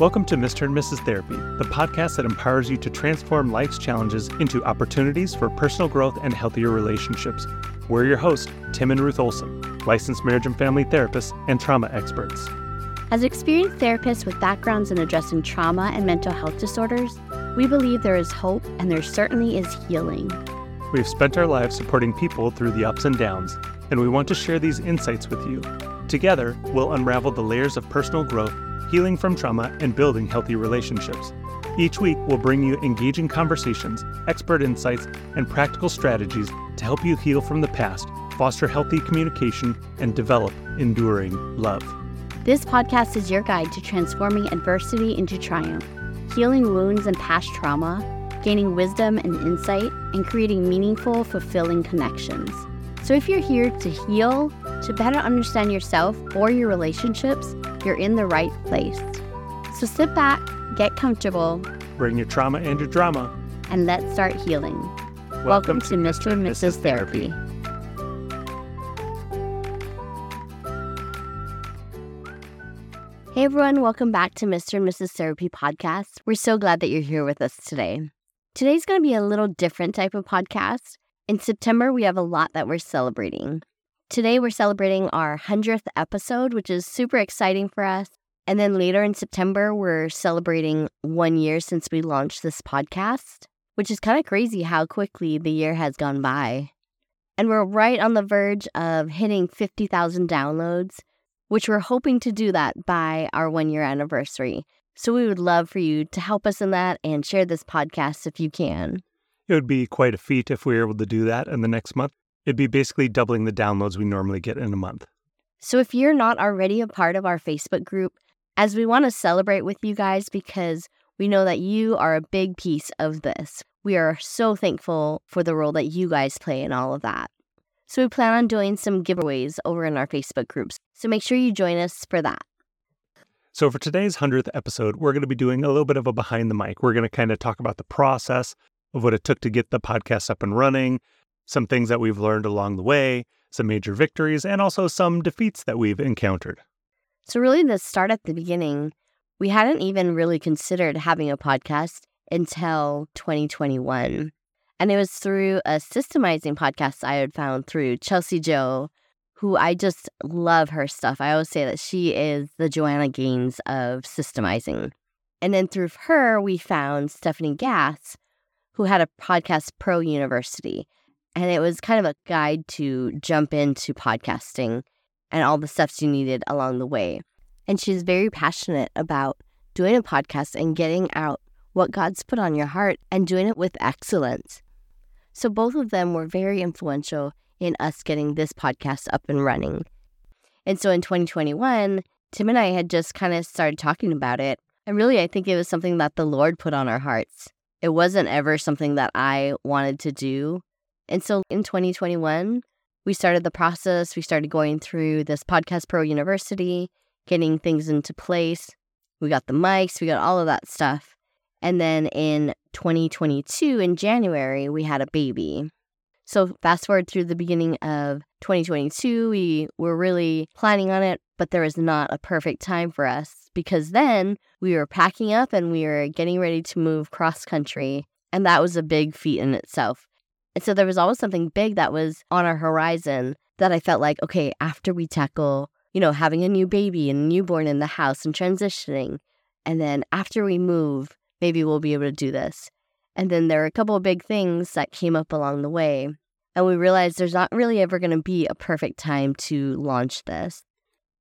Welcome to Mr. and Mrs. Therapy, the podcast that empowers you to transform life's challenges into opportunities for personal growth and healthier relationships. We're your hosts, Tim and Ruth Olson, licensed marriage and family therapists and trauma experts. As experienced therapists with backgrounds in addressing trauma and mental health disorders, we believe there is hope and there certainly is healing. We've spent our lives supporting people through the ups and downs, and we want to share these insights with you. Together, we'll unravel the layers of personal growth healing from trauma, and building healthy relationships. Each week, we'll bring you engaging conversations, expert insights, and practical strategies to help you heal from the past, foster healthy communication, and develop enduring love. This podcast is your guide to transforming adversity into triumph, healing wounds and past trauma, gaining wisdom and insight, and creating meaningful, fulfilling connections. So if you're here to heal, to better understand yourself or your relationships, you're in the right place. So sit back, get comfortable, bring your trauma and your drama, and let's start healing. Welcome, Welcome to Mr. and Mrs. Therapy. Hey everyone, welcome back to Mr. and Mrs. Therapy podcast. We're so glad that you're here with us today. Today's going to be a little different type of podcast. In September, we have a lot that we're celebrating. Today, we're celebrating our 100th episode, which is super exciting for us. And then later in September, we're celebrating one year since we launched this podcast, which is kind of crazy how quickly the year has gone by. And we're right on the verge of hitting 50,000 downloads, which we're hoping to do that by our one year anniversary. So we would love for you to help us in that and share this podcast if you can. It would be quite a feat if we were able to do that in the next month. It'd be basically doubling the downloads we normally get in a month. So if you're not already a part of our Facebook group, as we want to celebrate with you guys because we know that you are a big piece of this. We are so thankful for the role that you guys play in all of that. So we plan on doing some giveaways over in our Facebook groups. So make sure you join us for that. So for today's 100th episode, we're going to be doing a little bit of a behind the mic. We're going to kind of talk about the process of what it took to get the podcast up and running, some things that we've learned along the way, some major victories, and also some defeats that we've encountered. So, really, the start at the beginning, we hadn't even really considered having a podcast until 2021. And it was through a systemizing podcast I had found through Chelsea Joe, who I just love her stuff. I always say that she is the Joanna Gaines of systemizing. And then through her, we found Stephanie Gass, who had a podcast pro university and it was kind of a guide to jump into podcasting and all the steps you needed along the way. And she's very passionate about doing a podcast and getting out what God's put on your heart and doing it with excellence. So both of them were very influential in us getting this podcast up and running. And so in 2021, Tim and I had just kind of started talking about it. And really, I think it was something that the Lord put on our hearts. It wasn't ever something that I wanted to do. And so in 2021, we started the process. We started going through this Podcast Pro University, getting things into place. We got the mics, we got all of that stuff. And then in 2022, in January, we had a baby. So fast forward through the beginning of 2022, we were really planning on it, but there was not a perfect time for us because then we were packing up and we were getting ready to move cross country. And that was a big feat in itself. And so there was always something big that was on our horizon that I felt like, okay, after we tackle, you know, having a new baby and newborn in the house and transitioning, and then after we move, maybe we'll be able to do this. And then there were a couple of big things that came up along the way. And we realized there's not really ever going to be a perfect time to launch this.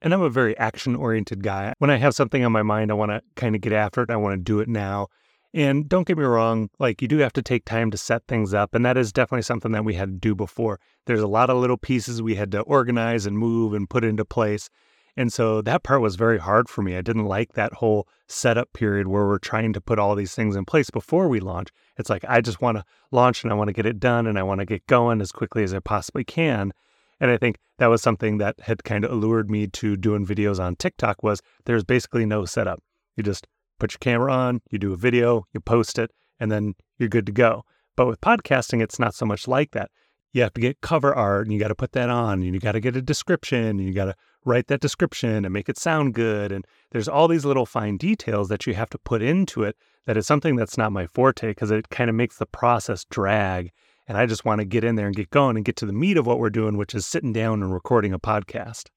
And I'm a very action oriented guy. When I have something on my mind, I want to kind of get after it. I want to do it now. And don't get me wrong, like you do have to take time to set things up. And that is definitely something that we had to do before. There's a lot of little pieces we had to organize and move and put into place. And so that part was very hard for me. I didn't like that whole setup period where we're trying to put all these things in place before we launch. It's like, I just want to launch and I want to get it done and I want to get going as quickly as I possibly can. And I think that was something that had kind of allured me to doing videos on TikTok was there's basically no setup. You just put your camera on, you do a video, you post it, and then you're good to go. But with podcasting, it's not so much like that. You have to get cover art and you got to put that on and you got to get a description and you got to write that description and make it sound good. And there's all these little fine details that you have to put into it that is something that's not my forte because it kind of makes the process drag. And I just want to get in there and get going and get to the meat of what we're doing, which is sitting down and recording a podcast.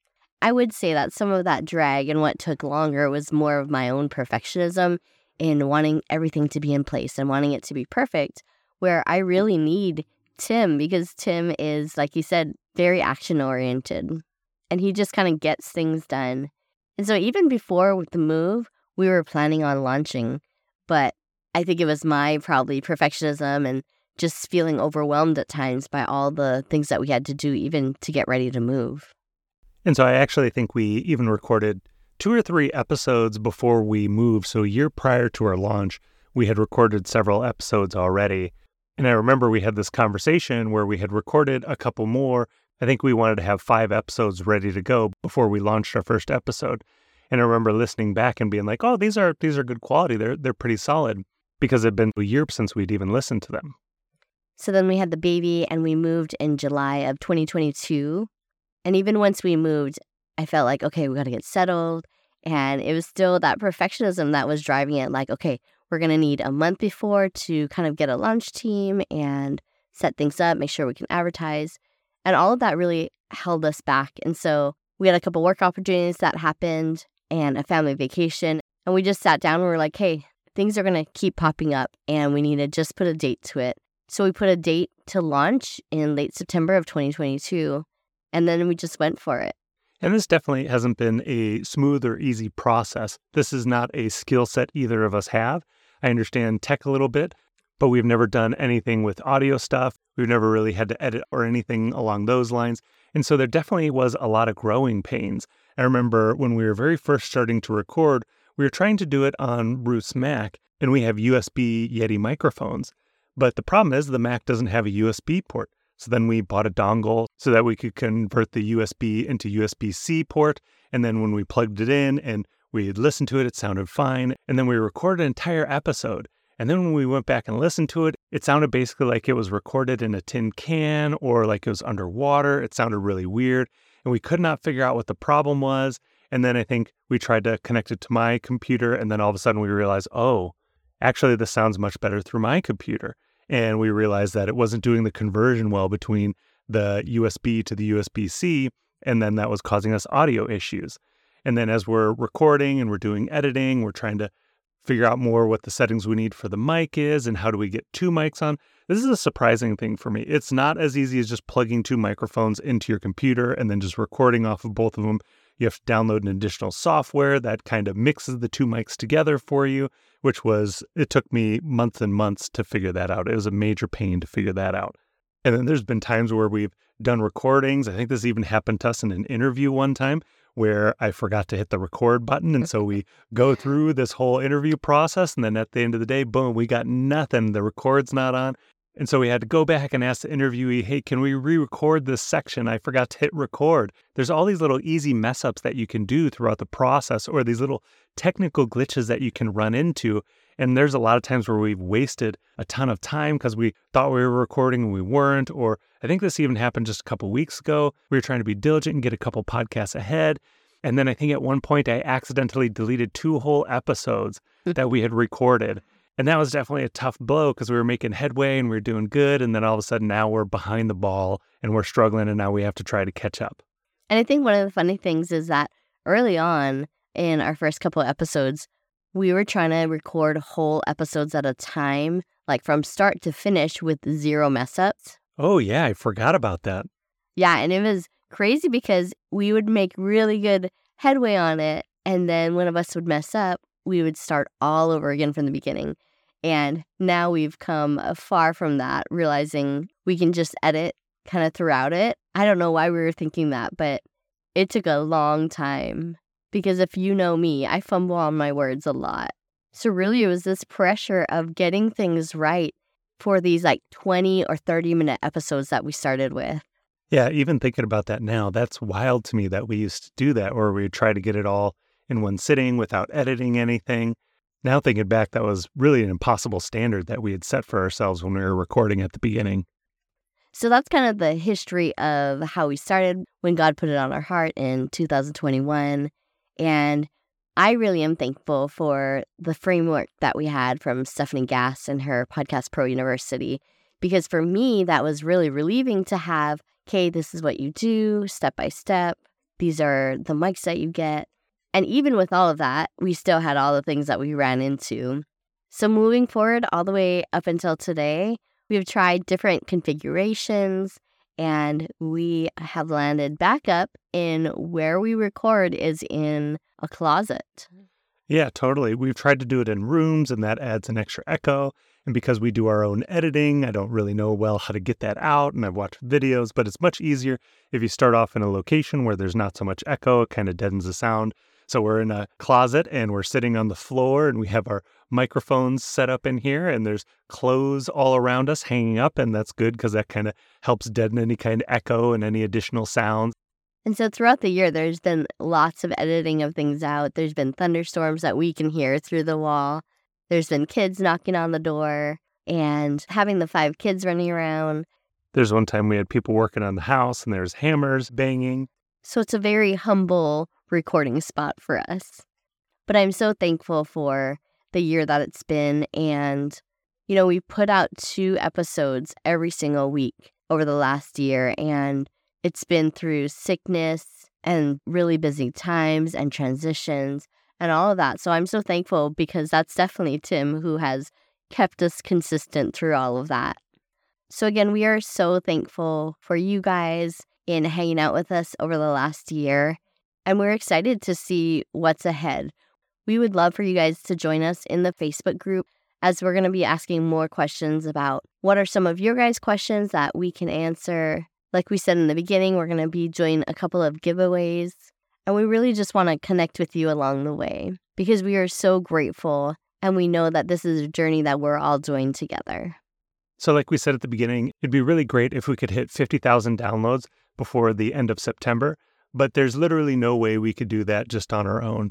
I would say that some of that drag and what took longer was more of my own perfectionism in wanting everything to be in place and wanting it to be perfect, where I really need Tim because Tim is, like you said, very action oriented and he just kind of gets things done. And so even before with the move, we were planning on launching but I think it was my probably perfectionism and just feeling overwhelmed at times by all the things that we had to do, even to get ready to move. And so I actually think we even recorded two or three episodes before we moved. So a year prior to our launch, we had recorded several episodes already. And I remember we had this conversation where we had recorded a couple more. I think we wanted to have five episodes ready to go before we launched our first episode. And I remember listening back and being like, "Oh, these are these are good quality. They're they're pretty solid." Because it had been a year since we'd even listened to them. So then we had the baby and we moved in July of 2022. And even once we moved, I felt like, okay, we got to get settled. And it was still that perfectionism that was driving it. Like, okay, we're going to need a month before to kind of get a launch team and set things up, make sure we can advertise. And all of that really held us back. And so we had a couple work opportunities that happened and a family vacation. And we just sat down and we were like, hey, things are going to keep popping up and we need to just put a date to it. So we put a date to launch in late September of 2022. And then we just went for it. And this definitely hasn't been a smooth or easy process. This is not a skill set either of us have. I understand tech a little bit, but we've never done anything with audio stuff. We've never really had to edit or anything along those lines. And so there definitely was a lot of growing pains. I remember when we were very first starting to record, we were trying to do it on Ruth's Mac, and we have USB Yeti microphones. But the problem is the Mac doesn't have a USB port. So then we bought a dongle so that we could convert the USB into USB C port. And then when we plugged it in and we listened to it, it sounded fine. And then we recorded an entire episode. And then when we went back and listened to it, it sounded basically like it was recorded in a tin can or like it was underwater. It sounded really weird and we could not figure out what the problem was. And then I think we tried to connect it to my computer, and then all of a sudden we realized, oh, actually, this sounds much better through my computer. And we realized that it wasn't doing the conversion well between the USB to the USB C, and then that was causing us audio issues. And then as we're recording and we're doing editing, we're trying to figure out more what the settings we need for the mic is and how do we get two mics on. This is a surprising thing for me. It's not as easy as just plugging two microphones into your computer and then just recording off of both of them. You have to download an additional software that kind of mixes the two mics together for you, which was, it took me months and months to figure that out. It was a major pain to figure that out. And then there's been times where we've done recordings. I think this even happened to us in an interview one time where I forgot to hit the record button. And so we go through this whole interview process. And then at the end of the day, boom, we got nothing. The record's not on. And so we had to go back and ask the interviewee, hey, can we re record this section? I forgot to hit record. There's all these little easy mess ups that you can do throughout the process, or these little technical glitches that you can run into. And there's a lot of times where we've wasted a ton of time because we thought we were recording and we weren't. Or I think this even happened just a couple weeks ago. We were trying to be diligent and get a couple podcasts ahead. And then I think at one point I accidentally deleted two whole episodes hmm. that we had recorded. And that was definitely a tough blow because we were making headway and we were doing good. And then all of a sudden now we're behind the ball and we're struggling and now we have to try to catch up. And I think one of the funny things is that early on in our first couple of episodes, we were trying to record whole episodes at a time, like from start to finish with zero mess ups. Oh, yeah. I forgot about that. Yeah. And it was crazy because we would make really good headway on it. And then one of us would mess up. We would start all over again from the beginning. And now we've come uh, far from that, realizing we can just edit kind of throughout it. I don't know why we were thinking that, but it took a long time because if you know me, I fumble on my words a lot. So, really, it was this pressure of getting things right for these like 20 or 30 minute episodes that we started with. Yeah, even thinking about that now, that's wild to me that we used to do that, or we would try to get it all in one sitting without editing anything. Now, thinking back, that was really an impossible standard that we had set for ourselves when we were recording at the beginning. So that's kind of the history of how we started when God put it on our heart in 2021. And I really am thankful for the framework that we had from Stephanie Gass and her Podcast Pro University, because for me, that was really relieving to have okay, this is what you do step by step. These are the mics that you get. And even with all of that, we still had all the things that we ran into. So, moving forward all the way up until today, we've tried different configurations and we have landed back up in where we record is in a closet. Yeah, totally. We've tried to do it in rooms, and that adds an extra echo. And because we do our own editing, I don't really know well how to get that out. And I've watched videos, but it's much easier if you start off in a location where there's not so much echo, it kind of deadens the sound. So we're in a closet and we're sitting on the floor and we have our microphones set up in here and there's clothes all around us hanging up. And that's good because that kind of helps deaden any kind of echo and any additional sounds. And so throughout the year, there's been lots of editing of things out. There's been thunderstorms that we can hear through the wall. There's been kids knocking on the door and having the five kids running around. There's one time we had people working on the house and there's hammers banging. So it's a very humble recording spot for us. But I'm so thankful for the year that it's been. And, you know, we put out two episodes every single week over the last year. And it's been through sickness and really busy times and transitions and all of that. So I'm so thankful because that's definitely Tim who has kept us consistent through all of that. So, again, we are so thankful for you guys in hanging out with us over the last year, and we're excited to see what's ahead. We would love for you guys to join us in the Facebook group as we're going to be asking more questions about what are some of your guys' questions that we can answer. Like we said in the beginning, we're going to be doing a couple of giveaways and we really just want to connect with you along the way because we are so grateful and we know that this is a journey that we're all doing together. So, like we said at the beginning, it'd be really great if we could hit 50,000 downloads before the end of September, but there's literally no way we could do that just on our own.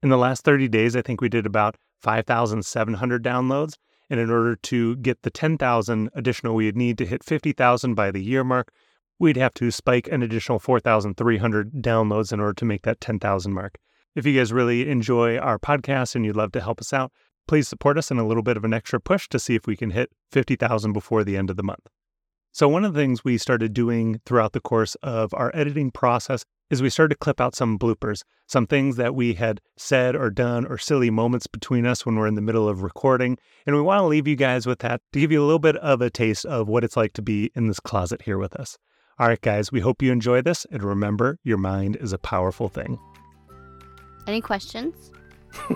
In the last 30 days, I think we did about 5,700 downloads. And in order to get the 10,000 additional we would need to hit 50,000 by the year mark, we'd have to spike an additional 4,300 downloads in order to make that 10,000 mark. If you guys really enjoy our podcast and you'd love to help us out, please support us in a little bit of an extra push to see if we can hit 50,000 before the end of the month. So, one of the things we started doing throughout the course of our editing process is we started to clip out some bloopers, some things that we had said or done or silly moments between us when we're in the middle of recording. And we want to leave you guys with that to give you a little bit of a taste of what it's like to be in this closet here with us. All right, guys, we hope you enjoy this. And remember, your mind is a powerful thing. Any questions?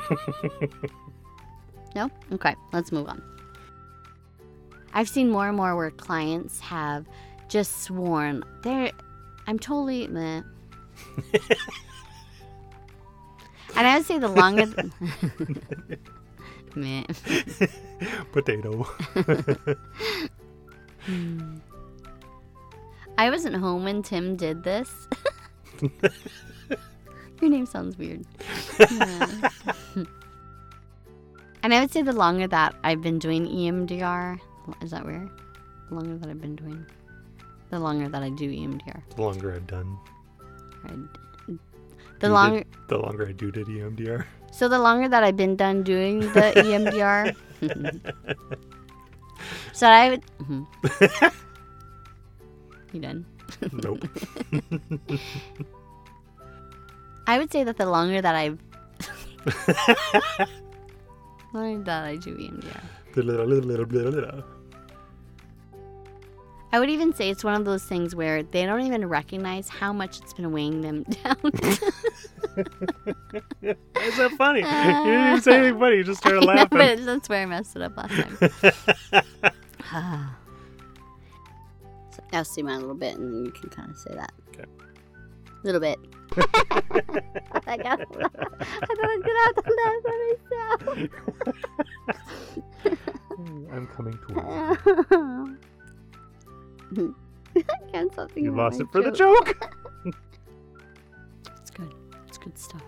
no? Okay, let's move on. I've seen more and more where clients have just sworn they're I'm totally meh. and I would say the longer meh. Potato. I wasn't home when Tim did this. Your name sounds weird. Yeah. and I would say the longer that I've been doing EMDR, is that weird? The longer that I've been doing, the longer that I do EMDR. The longer I've done. the longer. Did, the longer I do did EMDR. So the longer that I've been done doing the EMDR. so I would. Mm-hmm. You done? Nope. I would say that the longer that I've longer that I do EMDR. I would even say it's one of those things where they don't even recognize how much it's been weighing them down. Is that funny? Uh, you didn't even say anything funny. You just started laughing. Know, but that's where I messed it up last time. I'll zoom out a little bit and then you can kind of say that. Okay. A little bit. I got I thought I was gonna have to laugh at myself. I'm coming towards can't stop thinking You lost it for joke. the joke. it's good. It's good stuff.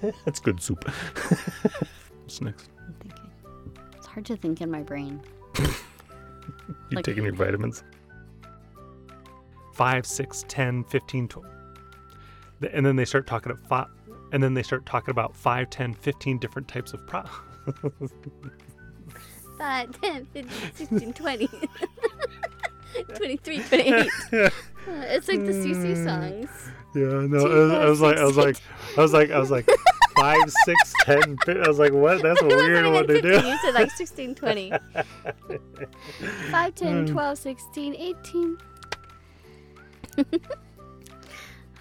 That's good soup. What's next? I'm thinking. It's hard to think in my brain. you Like- taking your vitamins? 5, 6, 10, 15, 12. And then they start talking about five, and then they start talking about 5, 10, 15 different types of pro. 5, 10, 15, 16, 20. 23, 28. It's like the CC hmm. songs. Yeah, no, I was, I was like, I was like, I was like, I was like, five, six, ten. I was like, what? That's a weird one to do. You said like 16, 20. 5, 10, hmm. 12, 16, 18. okay.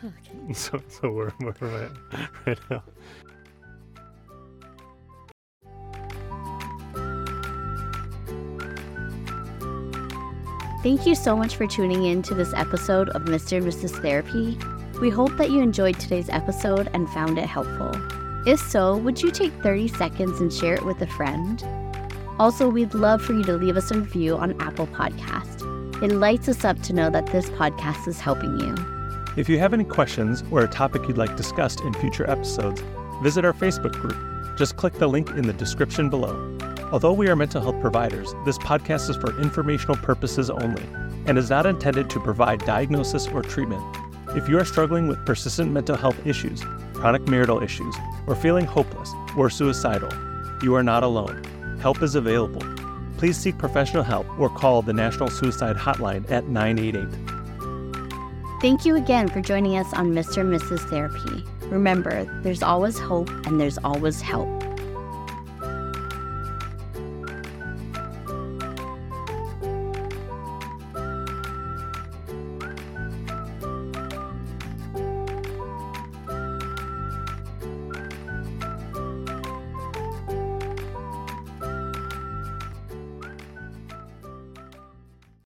So, so where, where am I right now? Thank you so much for tuning in to this episode of Mr. and Mrs. Therapy. We hope that you enjoyed today's episode and found it helpful. If so, would you take 30 seconds and share it with a friend? Also, we'd love for you to leave us a review on Apple Podcast. It lights us up to know that this podcast is helping you. If you have any questions or a topic you'd like discussed in future episodes, visit our Facebook group. Just click the link in the description below. Although we are mental health providers, this podcast is for informational purposes only and is not intended to provide diagnosis or treatment. If you are struggling with persistent mental health issues, chronic marital issues, or feeling hopeless or suicidal, you are not alone. Help is available. Please seek professional help or call the National Suicide Hotline at 988. Thank you again for joining us on Mr. and Mrs. Therapy. Remember, there's always hope and there's always help.